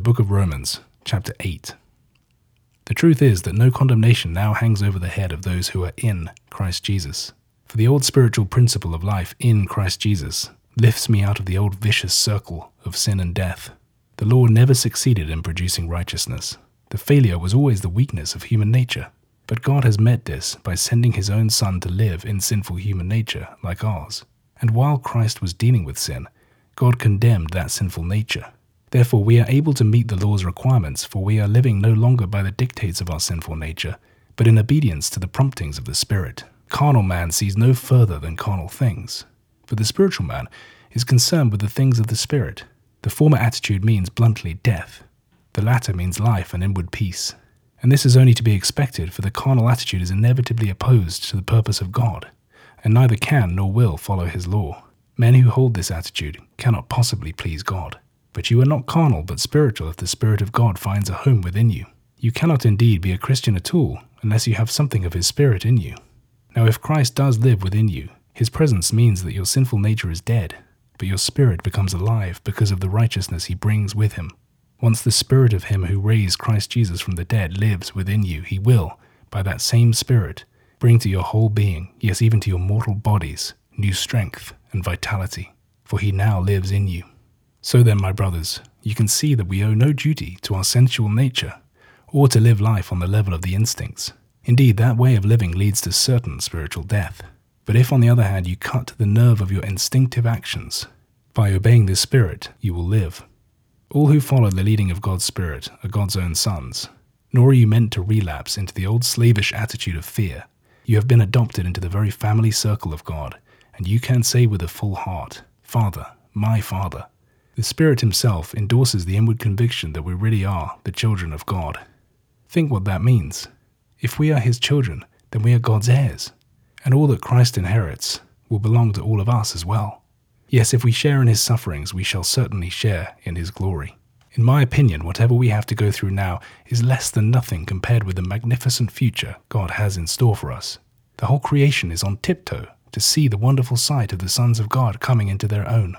the book of Romans, chapter 8. The truth is that no condemnation now hangs over the head of those who are in Christ Jesus. For the old spiritual principle of life in Christ Jesus lifts me out of the old vicious circle of sin and death. The law never succeeded in producing righteousness. The failure was always the weakness of human nature. But God has met this by sending his own Son to live in sinful human nature like ours. And while Christ was dealing with sin, God condemned that sinful nature. Therefore, we are able to meet the law's requirements, for we are living no longer by the dictates of our sinful nature, but in obedience to the promptings of the Spirit. Carnal man sees no further than carnal things, but the spiritual man is concerned with the things of the Spirit. The former attitude means bluntly death, the latter means life and inward peace. And this is only to be expected, for the carnal attitude is inevitably opposed to the purpose of God, and neither can nor will follow his law. Men who hold this attitude cannot possibly please God. But you are not carnal but spiritual if the Spirit of God finds a home within you. You cannot indeed be a Christian at all unless you have something of His Spirit in you. Now, if Christ does live within you, His presence means that your sinful nature is dead, but your spirit becomes alive because of the righteousness He brings with Him. Once the Spirit of Him who raised Christ Jesus from the dead lives within you, He will, by that same Spirit, bring to your whole being, yes, even to your mortal bodies, new strength and vitality, for He now lives in you. So then, my brothers, you can see that we owe no duty to our sensual nature, or to live life on the level of the instincts. Indeed, that way of living leads to certain spiritual death. But if, on the other hand, you cut the nerve of your instinctive actions, by obeying this Spirit, you will live. All who follow the leading of God's Spirit are God's own sons. Nor are you meant to relapse into the old slavish attitude of fear. You have been adopted into the very family circle of God, and you can say with a full heart, Father, my Father. The Spirit Himself endorses the inward conviction that we really are the children of God. Think what that means. If we are His children, then we are God's heirs, and all that Christ inherits will belong to all of us as well. Yes, if we share in His sufferings, we shall certainly share in His glory. In my opinion, whatever we have to go through now is less than nothing compared with the magnificent future God has in store for us. The whole creation is on tiptoe to see the wonderful sight of the sons of God coming into their own.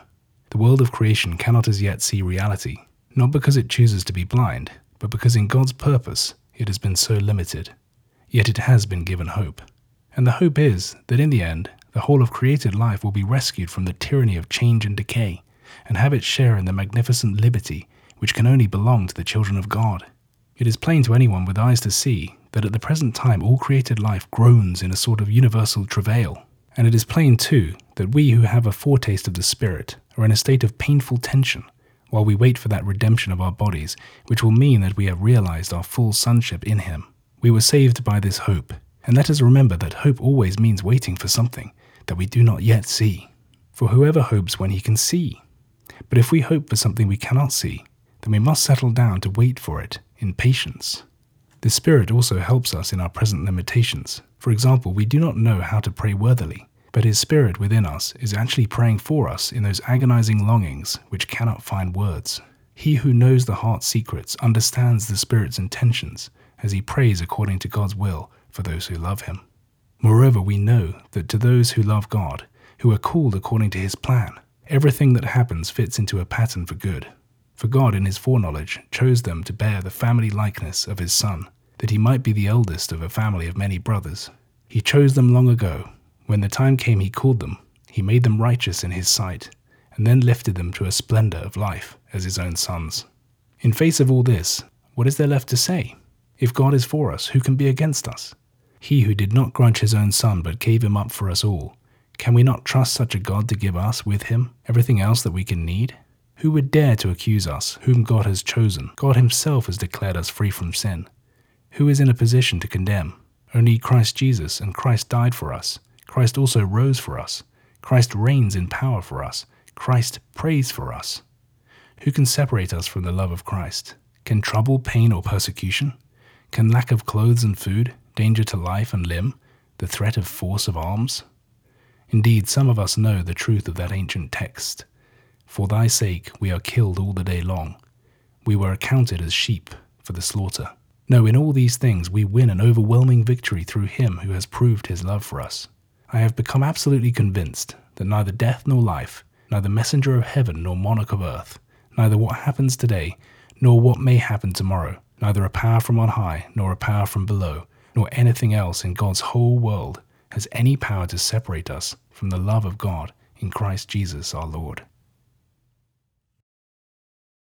The world of creation cannot as yet see reality, not because it chooses to be blind, but because in God's purpose it has been so limited. Yet it has been given hope. And the hope is that in the end, the whole of created life will be rescued from the tyranny of change and decay, and have its share in the magnificent liberty which can only belong to the children of God. It is plain to anyone with eyes to see that at the present time all created life groans in a sort of universal travail. And it is plain, too, that we who have a foretaste of the Spirit are in a state of painful tension while we wait for that redemption of our bodies, which will mean that we have realized our full sonship in Him. We were saved by this hope, and let us remember that hope always means waiting for something that we do not yet see. For whoever hopes when he can see. But if we hope for something we cannot see, then we must settle down to wait for it in patience. The Spirit also helps us in our present limitations. For example, we do not know how to pray worthily, but His Spirit within us is actually praying for us in those agonizing longings which cannot find words. He who knows the heart's secrets understands the Spirit's intentions as he prays according to God's will for those who love Him. Moreover, we know that to those who love God, who are called according to His plan, everything that happens fits into a pattern for good. For God, in His foreknowledge, chose them to bear the family likeness of His Son, that He might be the eldest of a family of many brothers. He chose them long ago when the time came, he called them, he made them righteous in his sight, and then lifted them to a splendor of life as his own sons. In face of all this, what is there left to say? If God is for us, who can be against us? He who did not grudge his own son, but gave him up for us all, can we not trust such a God to give us, with him, everything else that we can need? Who would dare to accuse us, whom God has chosen? God himself has declared us free from sin. Who is in a position to condemn? Only Christ Jesus, and Christ died for us Christ also rose for us. Christ reigns in power for us. Christ prays for us. Who can separate us from the love of Christ? Can trouble, pain, or persecution? Can lack of clothes and food, danger to life and limb, the threat of force of arms? Indeed, some of us know the truth of that ancient text. For thy sake we are killed all the day long. We were accounted as sheep for the slaughter. No, in all these things we win an overwhelming victory through him who has proved his love for us. I have become absolutely convinced that neither death nor life, neither messenger of heaven nor monarch of earth, neither what happens today, nor what may happen tomorrow, neither a power from on high, nor a power from below, nor anything else in God's whole world has any power to separate us from the love of God in Christ Jesus our Lord.